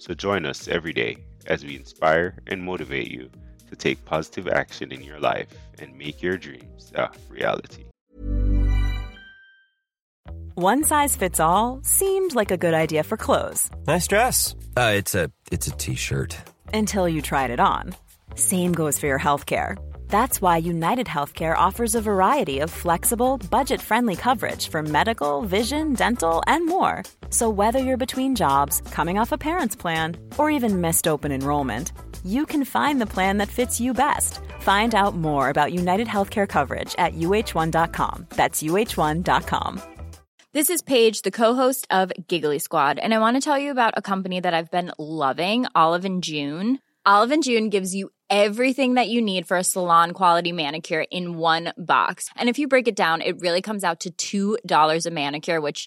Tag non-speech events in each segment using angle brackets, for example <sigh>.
So join us every day as we inspire and motivate you to take positive action in your life and make your dreams a reality. One size fits all seemed like a good idea for clothes. Nice dress. Uh, it's a it's a t-shirt. Until you tried it on. Same goes for your health care. That's why United Healthcare offers a variety of flexible, budget friendly coverage for medical, vision, dental, and more. So, whether you're between jobs, coming off a parent's plan, or even missed open enrollment, you can find the plan that fits you best. Find out more about United Healthcare coverage at uh1.com. That's uh1.com. This is Paige, the co-host of Giggly Squad, and I want to tell you about a company that I've been loving, Olive and June. Olive and June gives you everything that you need for a salon quality manicure in one box. And if you break it down, it really comes out to $2 a manicure, which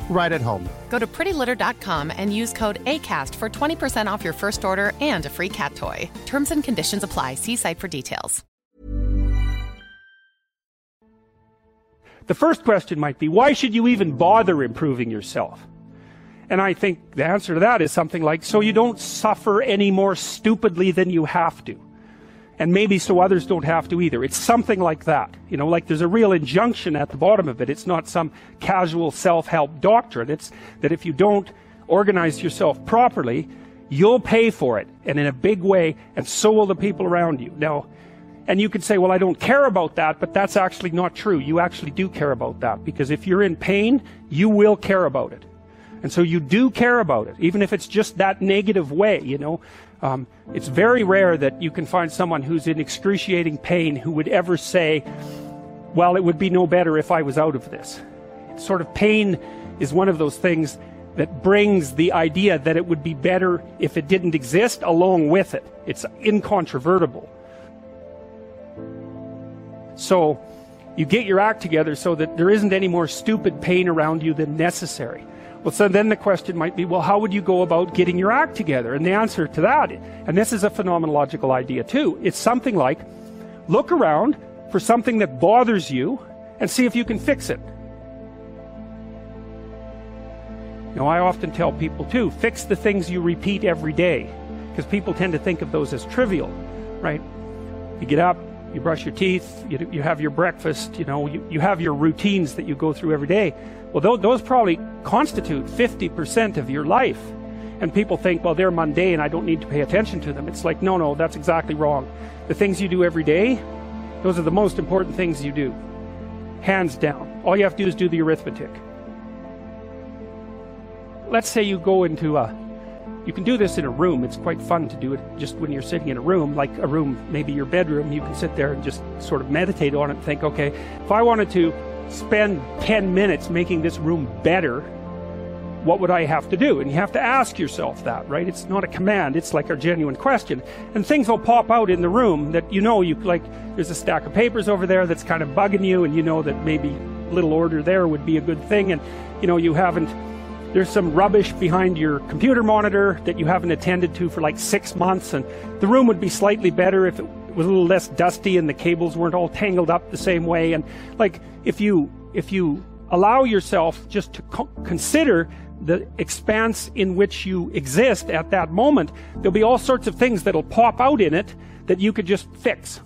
right at home. Go to prettylitter.com and use code ACAST for 20% off your first order and a free cat toy. Terms and conditions apply. See site for details. The first question might be why should you even bother improving yourself? And I think the answer to that is something like so you don't suffer any more stupidly than you have to. And maybe so others don't have to either. It's something like that. You know, like there's a real injunction at the bottom of it. It's not some casual self help doctrine. It's that if you don't organize yourself properly, you'll pay for it and in a big way, and so will the people around you. Now, and you could say, well, I don't care about that, but that's actually not true. You actually do care about that because if you're in pain, you will care about it. And so you do care about it, even if it's just that negative way, you know. Um, it's very rare that you can find someone who's in excruciating pain who would ever say, well, it would be no better if I was out of this. Sort of pain is one of those things that brings the idea that it would be better if it didn't exist along with it. It's incontrovertible. So you get your act together so that there isn't any more stupid pain around you than necessary. Well, so then the question might be, well, how would you go about getting your act together? And the answer to that, and this is a phenomenological idea too, it's something like look around for something that bothers you and see if you can fix it. Know, I often tell people too, fix the things you repeat every day, because people tend to think of those as trivial, right? You get up, you brush your teeth, you, you have your breakfast, you know, you, you have your routines that you go through every day. Well, those, probably constitute 50% of your life. And people think, well, they're mundane, I don't need to pay attention to them. It's like, no, no, that's exactly wrong. The things you do every day, those are the most important things you do. Hands down. All you have to do is do the arithmetic. Let's say you go into a you can do this in a room. It's quite fun to do it just when you're sitting in a room, like a room, maybe your bedroom. You can sit there and just sort of meditate on it and think, okay, if I wanted to spend 10 minutes making this room better, what would I have to do? And you have to ask yourself that, right? It's not a command, it's like a genuine question. And things will pop out in the room that you know you like there's a stack of papers over there that's kind of bugging you and you know that maybe little order there would be a good thing and you know you haven't there's some rubbish behind your computer monitor that you haven't attended to for like six months, and the room would be slightly better if it was a little less dusty and the cables weren't all tangled up the same way. And like, if you, if you allow yourself just to co- consider the expanse in which you exist at that moment, there'll be all sorts of things that'll pop out in it that you could just fix.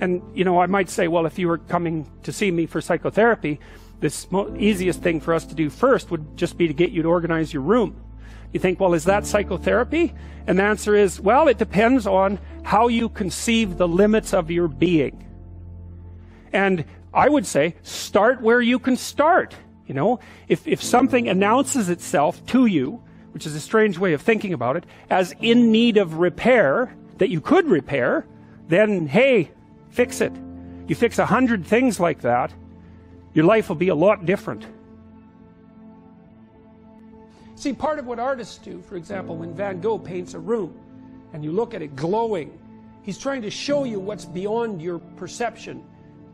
And, you know, I might say, well, if you were coming to see me for psychotherapy, the easiest thing for us to do first would just be to get you to organize your room. You think, well, is that psychotherapy? And the answer is, well, it depends on how you conceive the limits of your being. And I would say, start where you can start. You know, if, if something announces itself to you, which is a strange way of thinking about it, as in need of repair, that you could repair, then hey, fix it. You fix a hundred things like that, your life will be a lot different. See, part of what artists do, for example, when Van Gogh paints a room and you look at it glowing, he's trying to show you what's beyond your perception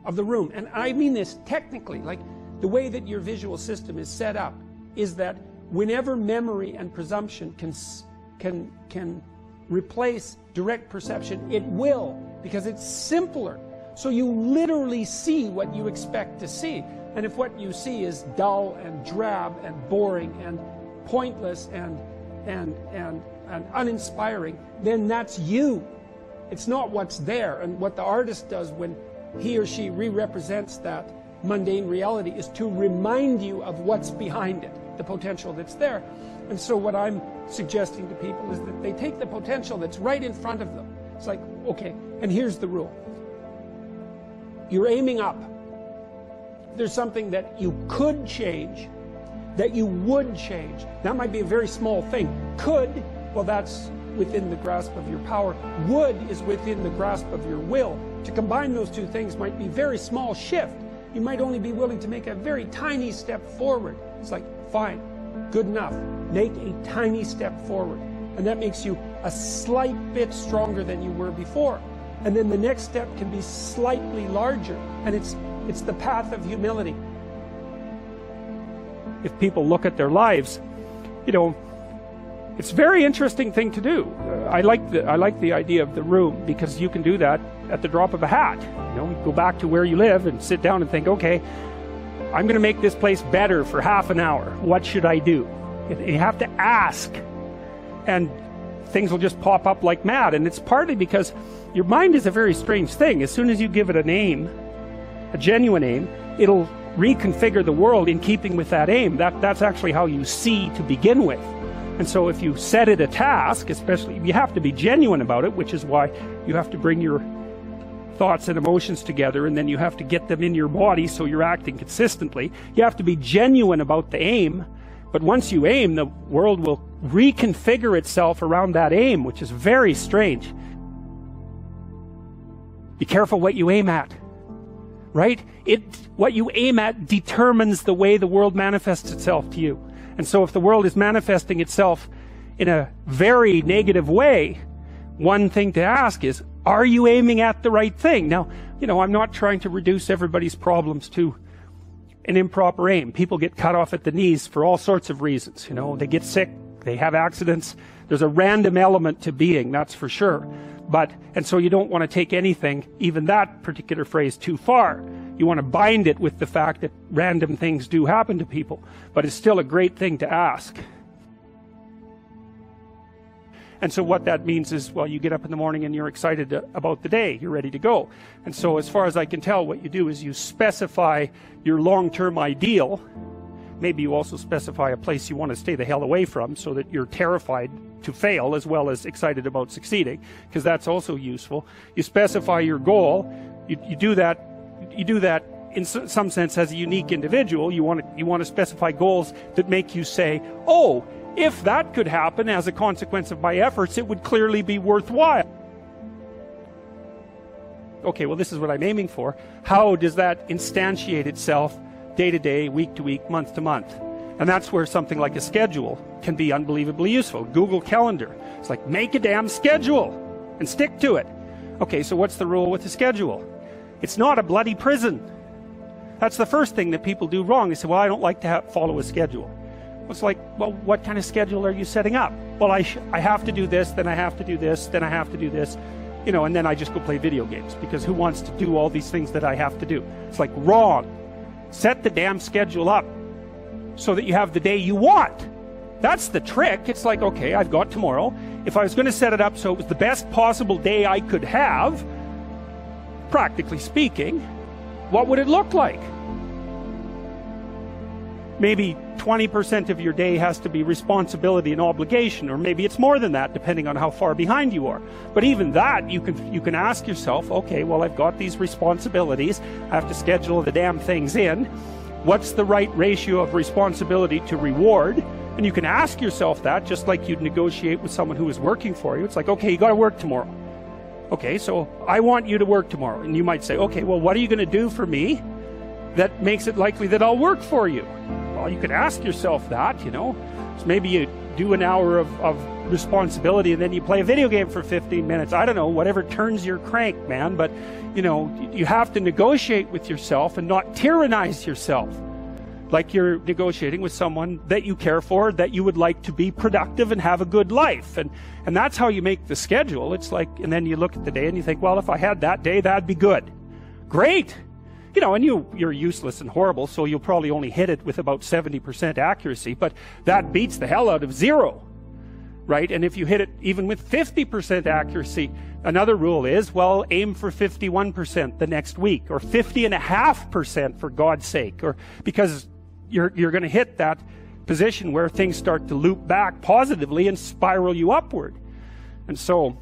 of the room. And I mean this technically, like the way that your visual system is set up is that whenever memory and presumption can, can, can replace direct perception, it will, because it's simpler. So you literally see what you expect to see. And if what you see is dull and drab and boring and pointless and, and, and, and uninspiring, then that's you. It's not what's there. And what the artist does when he or she re represents that mundane reality is to remind you of what's behind it, the potential that's there. And so, what I'm suggesting to people is that they take the potential that's right in front of them. It's like, okay, and here's the rule you're aiming up. There's something that you could change, that you would change. That might be a very small thing. Could, well, that's within the grasp of your power. Would is within the grasp of your will. To combine those two things might be very small shift. You might only be willing to make a very tiny step forward. It's like, fine, good enough. Make a tiny step forward. And that makes you a slight bit stronger than you were before and then the next step can be slightly larger and it's it's the path of humility if people look at their lives you know it's a very interesting thing to do uh, i like the i like the idea of the room because you can do that at the drop of a hat you know go back to where you live and sit down and think okay i'm going to make this place better for half an hour what should i do you have to ask and things will just pop up like mad. And it's partly because your mind is a very strange thing. As soon as you give it a name, a genuine name, it'll reconfigure the world in keeping with that aim. That, that's actually how you see to begin with. And so if you set it a task, especially, you have to be genuine about it, which is why you have to bring your thoughts and emotions together and then you have to get them in your body so you're acting consistently. You have to be genuine about the aim. But once you aim, the world will reconfigure itself around that aim, which is very strange. Be careful what you aim at. Right? It, what you aim at determines the way the world manifests itself to you. And so if the world is manifesting itself in a very negative way, one thing to ask is, are you aiming at the right thing? Now, you know, I'm not trying to reduce everybody's problems to an improper aim. People get cut off at the knees for all sorts of reasons. You know, they get sick, they have accidents. There's a random element to being, that's for sure. But, and so you don't want to take anything, even that particular phrase, too far. You want to bind it with the fact that random things do happen to people. But it's still a great thing to ask. And so what that means is, well, you get up in the morning and you're excited about the day. You're ready to go. And so as far as I can tell, what you do is you specify your long-term ideal Maybe you also specify a place you want to stay the hell away from so that you're terrified to fail as well as excited about succeeding, because that's also useful. You specify your goal. You, you do that. You do that in some sense as a unique individual. You want to you want to specify goals that make you say, "Oh, if that could happen as a consequence of my efforts, it would clearly be worthwhile." Okay, well, this is what I'm aiming for. How does that instantiate itself day to day, week to week, month to month. And that's where something like a schedule can be unbelievably useful. Google Calendar. It's like, make a damn schedule and stick to it. Okay, so what's the rule with the schedule? It's not a bloody prison. That's the first thing that people do wrong. They say, well, I don't like to have, follow a schedule. It's like, well, what kind of schedule are you setting up? Well, I, I have to do this, then I have to do this, then I have to do this. You know, and then I just go play video games because who wants to do all these things that I have to do? It's like wrong. Set the damn schedule up so that you have the day you want. That's the trick. It's like, okay, I've got tomorrow. If I was going to set it up so it was the best possible day I could have, practically speaking, what would it look like? Maybe 20% of your day has to be responsibility and obligation, or maybe it's more than that, depending on how far behind you are. But even that, you can, you can ask yourself, okay, well, I've got these responsibilities. I have to schedule the damn things in. What's the right ratio of responsibility to reward? And you can ask yourself that just like you'd negotiate with someone who is working for you. It's like, okay, you got to work tomorrow. Okay, so I want you to work tomorrow. And you might say, okay, well, what are you going to do for me that makes it likely that I'll work for you? Well, you could ask yourself that, you know. So maybe you do an hour of, of responsibility and then you play a video game for 15 minutes. I don't know, whatever turns your crank, man. But, you know, you have to negotiate with yourself and not tyrannize yourself like you're negotiating with someone that you care for, that you would like to be productive and have a good life. And, and that's how you make the schedule. It's like, and then you look at the day and you think, well, if I had that day, that'd be good. Great. You know, and you, you're useless and horrible, so you'll probably only hit it with about 70% accuracy, but that beats the hell out of zero. Right? And if you hit it even with 50% accuracy, another rule is, well, aim for 51% the next week, or 50.5% for God's sake, or because you're, you're going to hit that position where things start to loop back positively and spiral you upward. And so,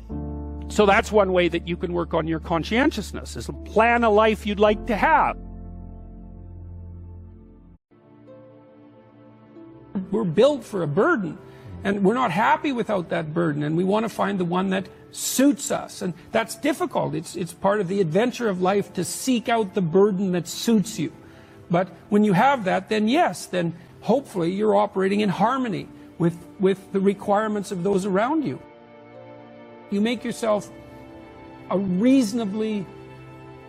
so that's one way that you can work on your conscientiousness is plan a life you'd like to have. We're built for a burden and we're not happy without that burden and we want to find the one that suits us and that's difficult it's it's part of the adventure of life to seek out the burden that suits you but when you have that, then yes, then hopefully you're operating in harmony with, with the requirements of those around you. You make yourself a reasonably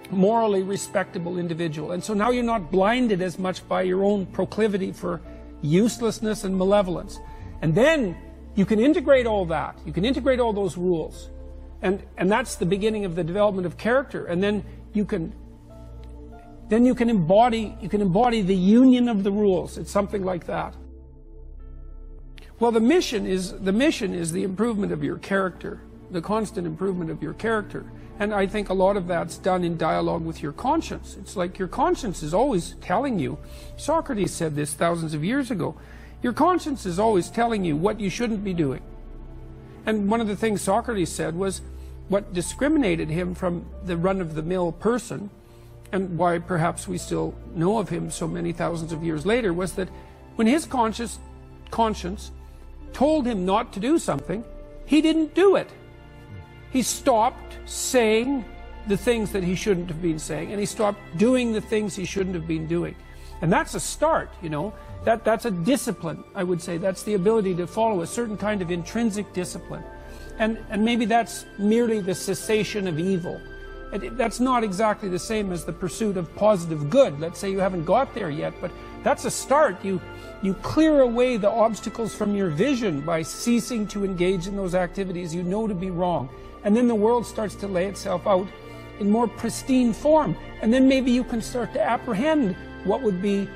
morally respectable individual. And so now you're not blinded as much by your own proclivity for uselessness and malevolence. And then you can integrate all that. You can integrate all those rules. And, and that's the beginning of the development of character. And then you can then you can embody you can embody the union of the rules. It's something like that. Well, the mission is the mission is the improvement of your character, the constant improvement of your character. And I think a lot of that's done in dialogue with your conscience. It's like your conscience is always telling you. Socrates said this thousands of years ago. Your conscience is always telling you what you shouldn't be doing. And one of the things Socrates said was what discriminated him from the run of the mill person and why perhaps we still know of him so many thousands of years later, was that when his conscious, conscience told him not to do something, he didn't do it. He stopped saying the things that he shouldn't have been saying, and he stopped doing the things he shouldn't have been doing. And that's a start, you know. That, that's a discipline, I would say. That's the ability to follow a certain kind of intrinsic discipline. And, and maybe that's merely the cessation of evil that's not exactly the same as the pursuit of positive good. Let's say you haven't got there yet, but that's a start. You, you clear away the obstacles from your vision by ceasing to engage in those activities you know to be wrong. And then the world starts to lay itself out in more pristine form. And then maybe you can start to apprehend what would be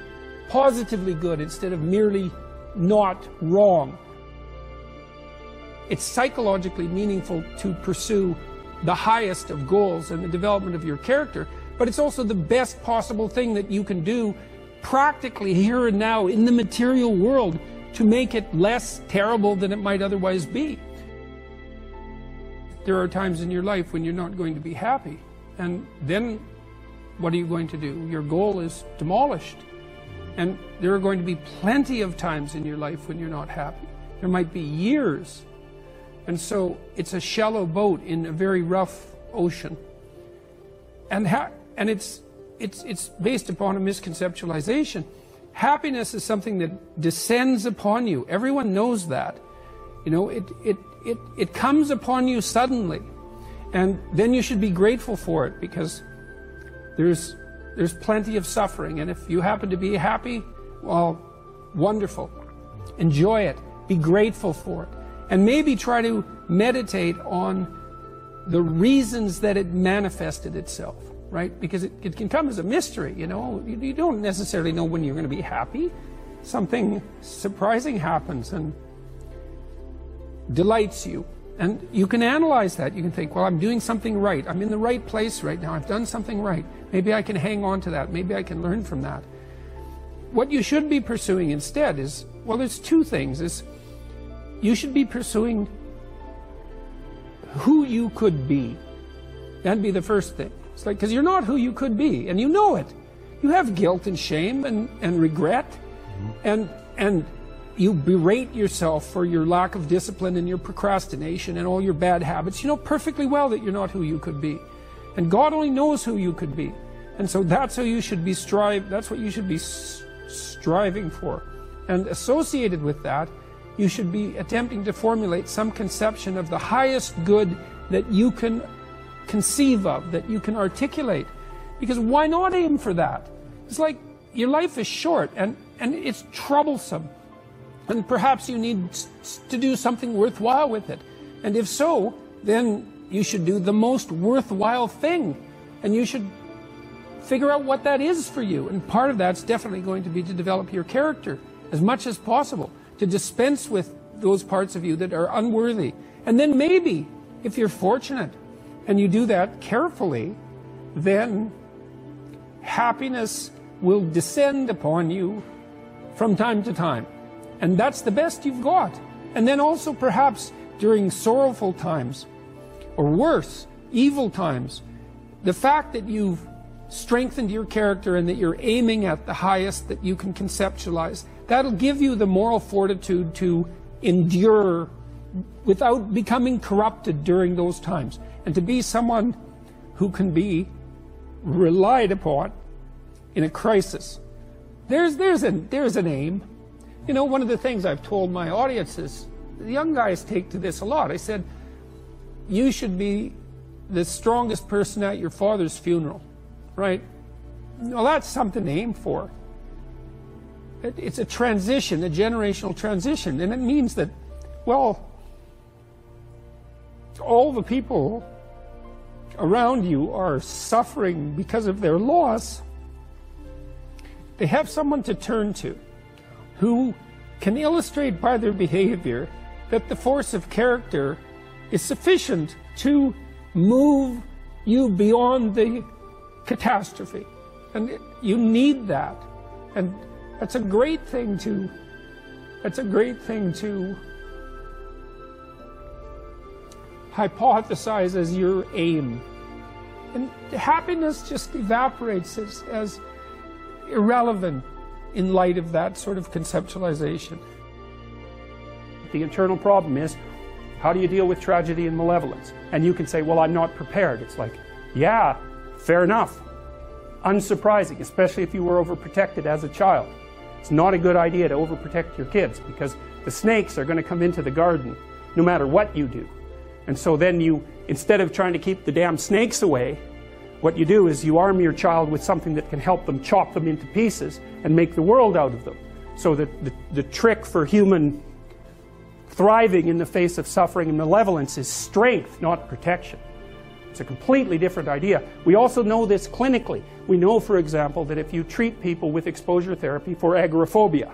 positively good instead of merely not wrong. It's psychologically meaningful to pursue the highest of goals and the development of your character, but it's also the best possible thing that you can do practically here and now in the material world to make it less terrible than it might otherwise be. There are times in your life when you're not going to be happy, and then what are you going to do? Your goal is demolished. And there are going to be plenty of times in your life when you're not happy. There might be years and so it's a shallow boat in a very rough ocean. And, and it's, it's, it's based upon a misconceptualization. Happiness is something that descends upon you. Everyone knows that. You know, it, it, it, it comes upon you suddenly. And then you should be grateful for it because there's, there's plenty of suffering. And if you happen to be happy, well, wonderful. Enjoy it. Be grateful for it and maybe try to meditate on the reasons that it manifested itself, right? Because it, it can come as a mystery, you know. You, you don't necessarily know when you're going to be happy. Something surprising happens and delights you. And you can analyze that. You can think, well, I'm doing something right. I'm in the right place right now. I've done something right. Maybe I can hang on to that. Maybe I can learn from that. What you should be pursuing instead is, well, there's two things. Is you should be pursuing who you could be. That'd be the first thing. It's like, because you're not who you could be, and you know it. You have guilt and shame and, and regret, mm-hmm. and, and you berate yourself for your lack of discipline and your procrastination and all your bad habits. You know perfectly well that you're not who you could be. And God only knows who you could be. And so that's how you should be strive, that's what you should be striving for. And associated with that you should be attempting to formulate some conception of the highest good that you can conceive of, that you can articulate. Because why not aim for that? It's like your life is short and, and it's troublesome. And perhaps you need to do something worthwhile with it. And if so, then you should do the most worthwhile thing. And you should figure out what that is for you. And part of that's definitely going to be to develop your character as much as possible to dispense with those parts of you that are unworthy. And then maybe, if you're fortunate and you do that carefully, then happiness will descend upon you from time to time. And that's the best you've got. And then also, perhaps during sorrowful times, or worse, evil times, the fact that you've strengthened your character and that you're aiming at the highest that you can conceptualize, That'll give you the moral fortitude to endure without becoming corrupted during those times and to be someone who can be relied upon in a crisis. There's, there's, a, there's an aim. You know, one of the things I've told my audiences, the young guys take to this a lot. I said, you should be the strongest person at your father's funeral, right? Well, that's something to aim for it's a transition, a generational transition. And it means that, well, all the people around you are suffering because of their loss. They have someone to turn to who can illustrate by their behavior that the force of character is sufficient to move you beyond the catastrophe. And you need that. And that's a great thing to, that's a great thing to hypothesize as your aim. And happiness just evaporates as, as irrelevant in light of that sort of conceptualization. The internal problem is how do you deal with tragedy and malevolence? And you can say, well, I'm not prepared. It's like, yeah, fair enough. Unsurprising, especially if you were overprotected as a child. It's not a good idea to overprotect your kids because the snakes are going to come into the garden no matter what you do. And so then you, instead of trying to keep the damn snakes away, what you do is you arm your child with something that can help them chop them into pieces and make the world out of them. So that the, the trick for human thriving in the face of suffering and malevolence is strength, not protection. It's a completely different idea. We also know this clinically. We know, for example, that if you treat people with exposure therapy for agoraphobia,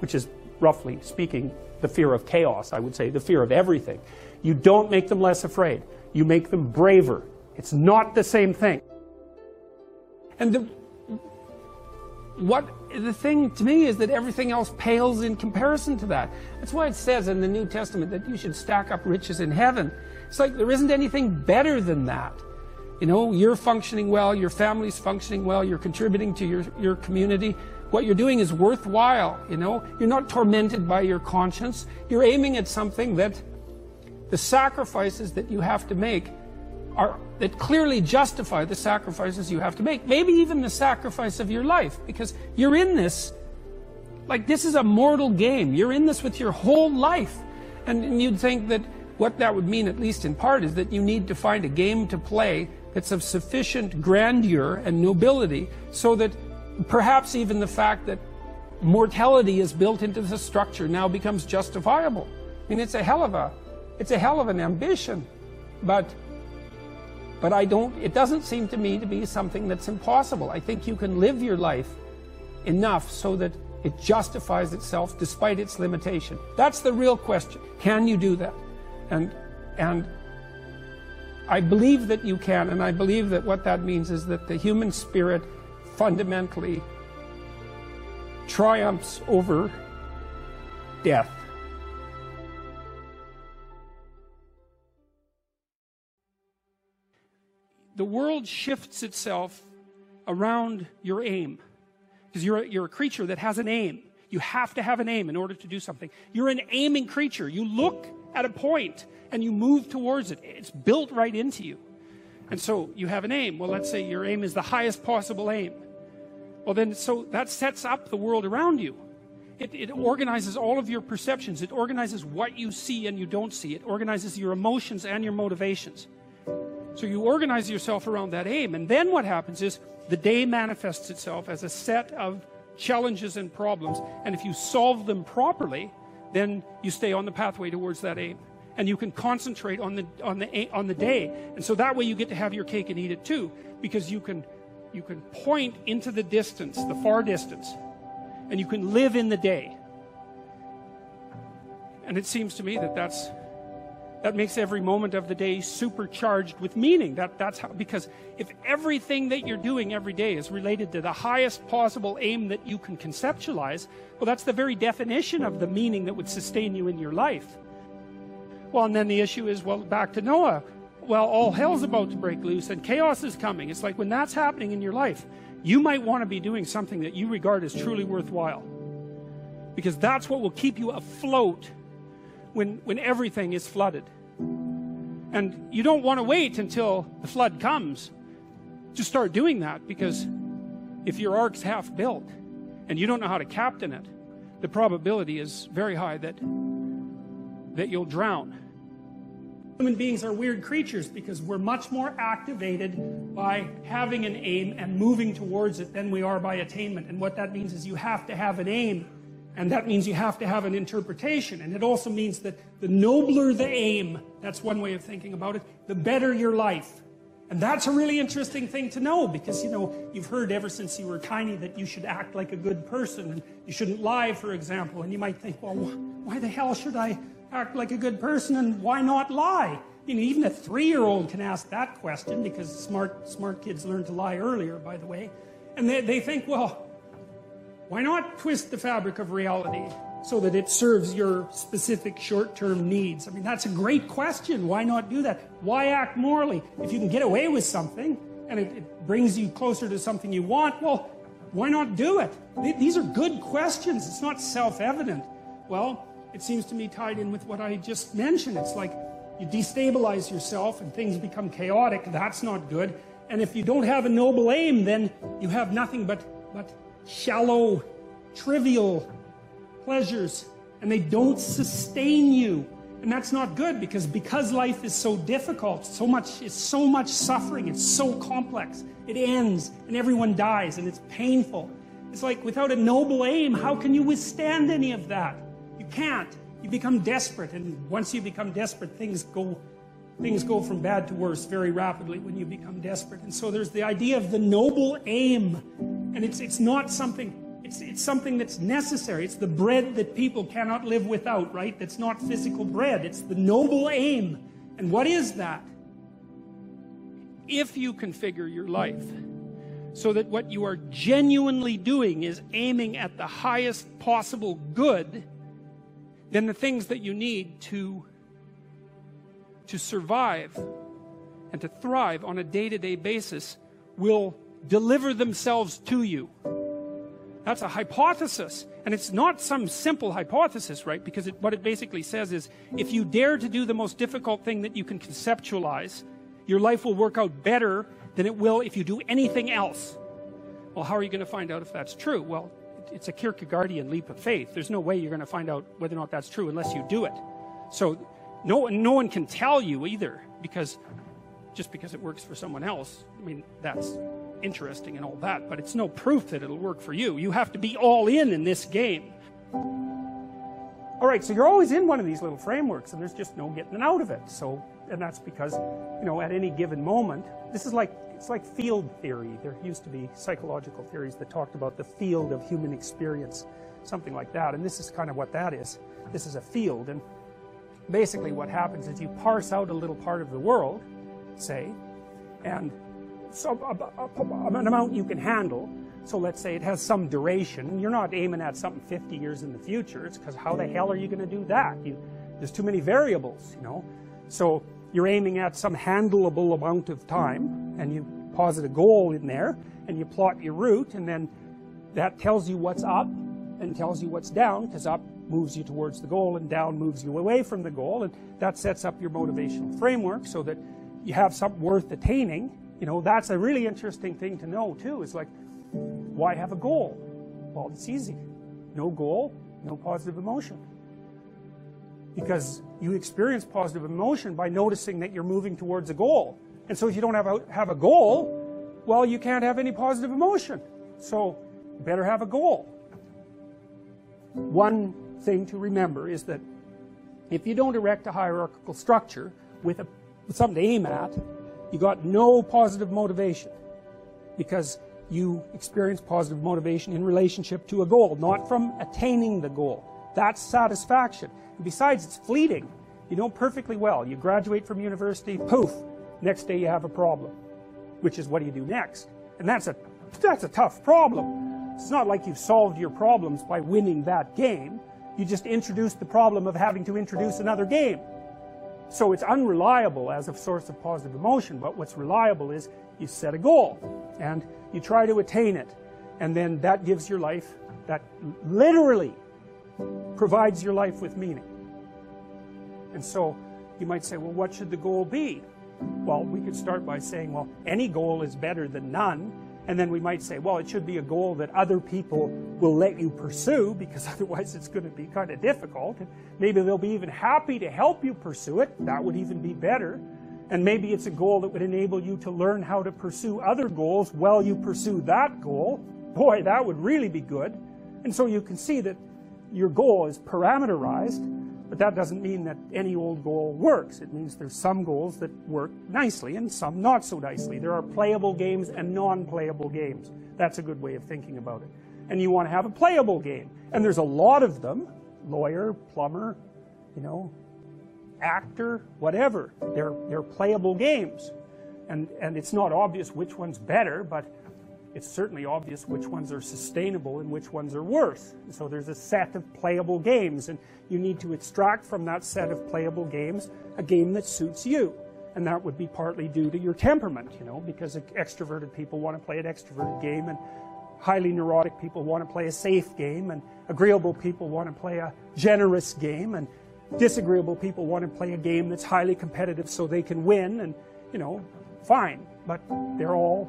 which is roughly speaking the fear of chaos, I would say, the fear of everything, you don't make them less afraid. You make them braver. It's not the same thing. And the, what the thing to me is that everything else pales in comparison to that. That's why it says in the New Testament that you should stack up riches in heaven it's like there isn't anything better than that. You know, you're functioning well, your family's functioning well, you're contributing to your, your community. What you're doing is worthwhile, you know. You're not tormented by your conscience. You're aiming at something that the sacrifices that you have to make are that clearly justify the sacrifices you have to make. Maybe even the sacrifice of your life, because you're in this like this is a mortal game. You're in this with your whole life. And, and you'd think that what that would mean, at least in part, is that you need to find a game to play that's of sufficient grandeur and nobility so that perhaps even the fact that mortality is built into the structure now becomes justifiable. I mean, it's a hell of a, it's a hell of an ambition, but But I don't, it doesn't seem to me to be something that's impossible. I think you can live your life enough so that it justifies itself despite its limitation. That's the real question. Can you do that? And, and I believe that you can, and I believe that what that means is that the human spirit fundamentally triumphs over death. The world shifts itself around your aim because you're, you're a creature that has an aim. You have to have an aim in order to do something. You're an aiming creature. You look at a point and you move towards it. It's built right into you. And so you have an aim. Well, let's say your aim is the highest possible aim. Well, then, so that sets up the world around you. It, it, organizes all of your perceptions. It organizes what you see and you don't see. It organizes your emotions and your motivations. So you organize yourself around that aim. And then what happens is the day manifests itself as a set of challenges and problems. And if you solve them properly, then you stay on the pathway towards that aim and you can concentrate on the on the on the day and so that way you get to have your cake and eat it too because you can you can point into the distance the far distance and you can live in the day and it seems to me that that's that makes every moment of the day supercharged with meaning. That that's how because if everything that you're doing every day is related to the highest possible aim that you can conceptualize well that's the very definition of the meaning that would sustain you in your life. Well and then the issue is well back to noah. Well all hell's about to break loose and chaos is coming. It's like when that's happening in your life you might want to be doing something that you regard as truly worthwhile. Because that's what will keep you afloat when, when everything is flooded. And you don't want to wait until the flood comes to start doing that because if your ark's half built and you don't know how to captain it, the probability is very high that, that you'll drown. Human beings are weird creatures because we're much more activated by having an aim and moving towards it than we are by attainment. And what that means is you have to have an aim and that means you have to have an interpretation. And it also means that the nobler the aim, that's one way of thinking about it, the better your life. And that's a really interesting thing to know because, you know, you've heard ever since you were tiny that you should act like a good person and you shouldn't lie, for example. And you might think, well, why the hell should I act like a good person and why not lie? You know, even a three-year-old can ask that question because smart, smart kids learn to lie earlier, by the way. And they, they think, well, why not twist the fabric of reality so that it serves your specific short term needs? I mean, that's a great question. Why not do that? Why act morally? If you can get away with something and it, it brings you closer to something you want, well, why not do it? These are good questions. It's not self evident. Well, it seems to me tied in with what I just mentioned. It's like you destabilize yourself and things become chaotic. That's not good. And if you don't have a noble aim, then you have nothing but, but shallow, trivial pleasures, and they don't sustain you. And that's not good because because life is so difficult, so much it's so much suffering, it's so complex. It ends and everyone dies and it's painful. It's like without a noble aim, how can you withstand any of that? You can't. You become desperate and once you become desperate, things go things go from bad to worse very rapidly when you become desperate. And so there's the idea of the noble aim and it's, it's not something, it's, it's something that's necessary. It's the bread that people cannot live without, right? That's not physical bread. It's the noble aim. And what is that? If you configure your life so that what you are genuinely doing is aiming at the highest possible good, then the things that you need to, to survive and to thrive on a day to day basis will deliver themselves to you. That's a hypothesis. And it's not some simple hypothesis, right? Because it, what it basically says is if you dare to do the most difficult thing that you can conceptualize, your life will work out better than it will if you do anything else. Well, how are you going to find out if that's true? Well, it's a Kierkegaardian leap of faith. There's no way you're going to find out whether or not that's true unless you do it. So no, no one can tell you either because just because it works for someone else, I mean, that's interesting and all that, but it's no proof that it'll work for you. You have to be all in in this game. All right, so you're always in one of these little frameworks, and there's just no getting out of it. So and that's because, you know, at any given moment, this is like it's like field theory. There used to be psychological theories that talked about the field of human experience, something like that. And this is kind of what that is. This is a field, and basically what happens is you parse out a little part of the world, say, and so a, a, a, an amount you can handle. So let's say it has some duration. You're not aiming at something 50 years in the future. It's because how the hell are you going to do that? You, there's too many variables, you know. So you're aiming at some handleable amount of time, and you posit a goal in there, and you plot your route, and then that tells you what's up and tells you what's down, because up moves you towards the goal and down moves you away from the goal, and that sets up your motivational framework so that you have something worth attaining. You know, that's a really interesting thing to know too. It's like, why have a goal? Well, it's easy. No goal, no positive emotion because you experience positive emotion by noticing that you're moving towards a goal. And so if you don't have a, have a goal, well, you can't have any positive emotion. So better have a goal. One thing to remember is that if you don't erect a hierarchical structure with, a, with something to aim at, you got no positive motivation because you experience positive motivation in relationship to a goal, not from attaining the goal. That's satisfaction. And besides, it's fleeting. You know perfectly well. You graduate from university, poof, next day you have a problem. Which is what do you do next? And that's a, that's a tough problem. It's not like you've solved your problems by winning that game. You just introduced the problem of having to introduce another game. So it's unreliable as a source of positive emotion, but what's reliable is you set a goal and you try to attain it. And then that gives your life, that literally provides your life with meaning. And so you might say, well, what should the goal be? Well, we could start by saying, well, any goal is better than none. And then we might say, well, it should be a goal that other people will let you pursue because <laughs> otherwise it's going to be kind of difficult. And maybe they'll be even happy to help you pursue it. That would even be better. And maybe it's a goal that would enable you to learn how to pursue other goals while you pursue that goal. Boy, that would really be good. And so you can see that your goal is parameterized, but that doesn't mean that any old goal works. It means there's some goals that work nicely and some not so nicely. There are playable games and non-playable games. That's a good way of thinking about it. And you want to have a playable game. And there's a lot of them. Lawyer, plumber, you know, actor, whatever. They're, they're playable games. And, and it's not obvious which one's better, but it's certainly obvious which ones are sustainable and which ones are worse. So there's a set of playable games, and you need to extract from that set of playable games a game that suits you. And that would be partly due to your temperament, you know, because extroverted people want to play an extroverted game, and highly neurotic people want to play a safe game, and agreeable people want to play a generous game, and disagreeable people want to play a game that's highly competitive so they can win, and, you know, fine. But they're all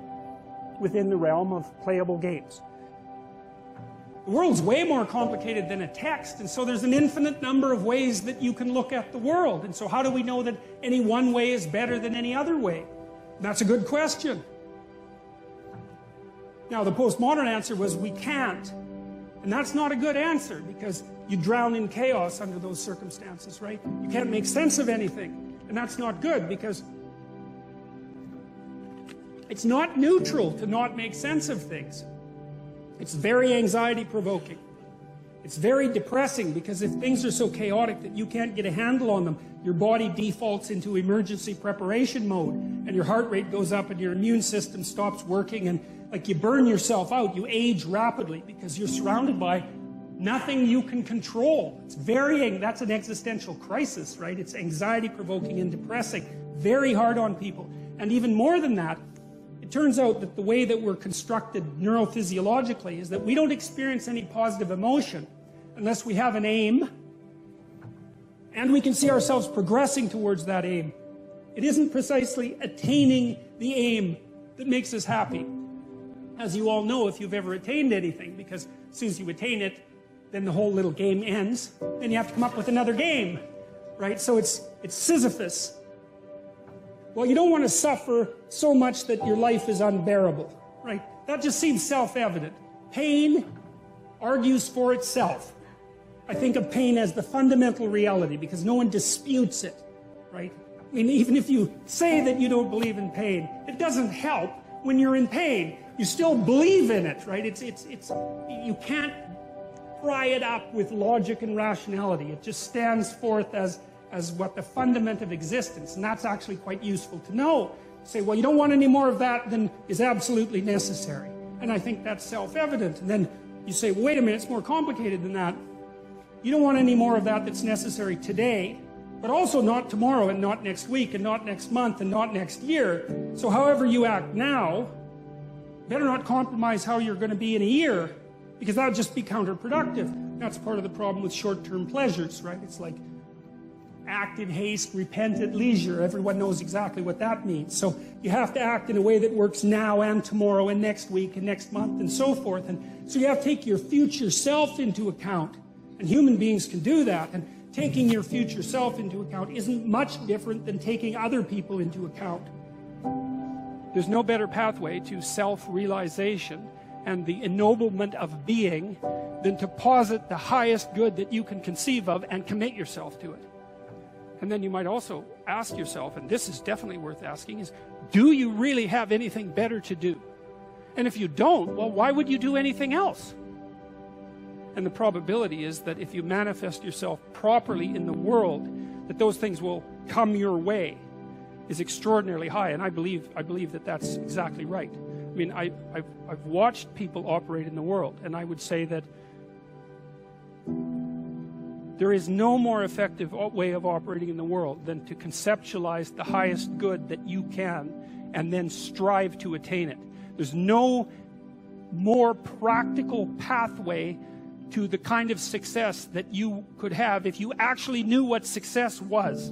within the realm of playable games. The world's way more complicated than a text, and so there's an infinite number of ways that you can look at the world. And so, how do we know that any one way is better than any other way? That's a good question. Now, the postmodern answer was we can't. And that's not a good answer because you drown in chaos under those circumstances, right? You can't make sense of anything. And that's not good because it's not neutral to not make sense of things. It's very anxiety provoking. It's very depressing because if things are so chaotic that you can't get a handle on them, your body defaults into emergency preparation mode and your heart rate goes up and your immune system stops working and like you burn yourself out, you age rapidly because you're surrounded by nothing you can control. It's varying. that's an existential crisis, right? It's anxiety provoking and depressing, very hard on people. And even more than that, it turns out that the way that we're constructed neurophysiologically is that we don't experience any positive emotion unless we have an aim and we can see ourselves progressing towards that aim. It isn't precisely attaining the aim that makes us happy. As you all know, if you've ever attained anything, because as soon as you attain it, then the whole little game ends. Then you have to come up with another game, right? So it's, it's Sisyphus. Well, you don't want to suffer so much that your life is unbearable, right? That just seems self evident. Pain argues for itself. I think of pain as the fundamental reality because no one disputes it, right? I mean, even if you say that you don't believe in pain, it doesn't help when you're in pain. You still believe in it, right? It's, it's, it's, you can't pry it up with logic and rationality. It just stands forth as, as what the fundament of existence, and that's actually quite useful to know. say, well, you don't want any more of that than is absolutely necessary. And I think that's self evident. And then you say, well, wait a minute, it's more complicated than that. You don't want any more of that that's necessary today, but also not tomorrow and not next week and not next month and not next year. So, however you act now, better not compromise how you're going to be in a year because that would just be counterproductive. That's part of the problem with short term pleasures, right? It's like act in haste, repent at leisure. Everyone knows exactly what that means. So you have to act in a way that works now and tomorrow and next week and next month and so forth. And so you have to take your future self into account. And human beings can do that. And taking your future self into account isn't much different than taking other people into account. There's no better pathway to self realization and the ennoblement of being than to posit the highest good that you can conceive of and commit yourself to it. And then you might also ask yourself, and this is definitely worth asking, is do you really have anything better to do? And if you don't, well, why would you do anything else? And the probability is that if you manifest yourself properly in the world, that those things will come your way is extraordinarily high. And I believe, I believe that that's exactly right. I mean, I, I've, I've watched people operate in the world, and I would say that there is no more effective way of operating in the world than to conceptualize the highest good that you can and then strive to attain it. There's no more practical pathway to the kind of success that you could have if you actually knew what success was.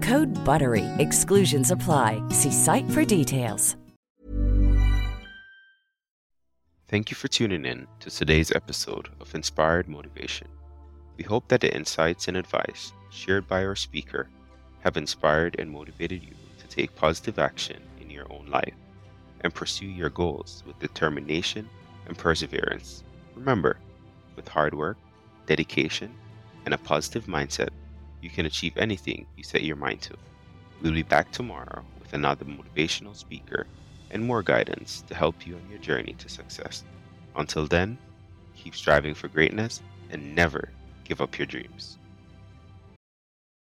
Code BUTTERY. Exclusions apply. See site for details. Thank you for tuning in to today's episode of Inspired Motivation. We hope that the insights and advice shared by our speaker have inspired and motivated you to take positive action in your own life and pursue your goals with determination and perseverance. Remember, with hard work, dedication, and a positive mindset, you can achieve anything you set your mind to. We'll be back tomorrow with another motivational speaker and more guidance to help you on your journey to success. Until then, keep striving for greatness and never give up your dreams.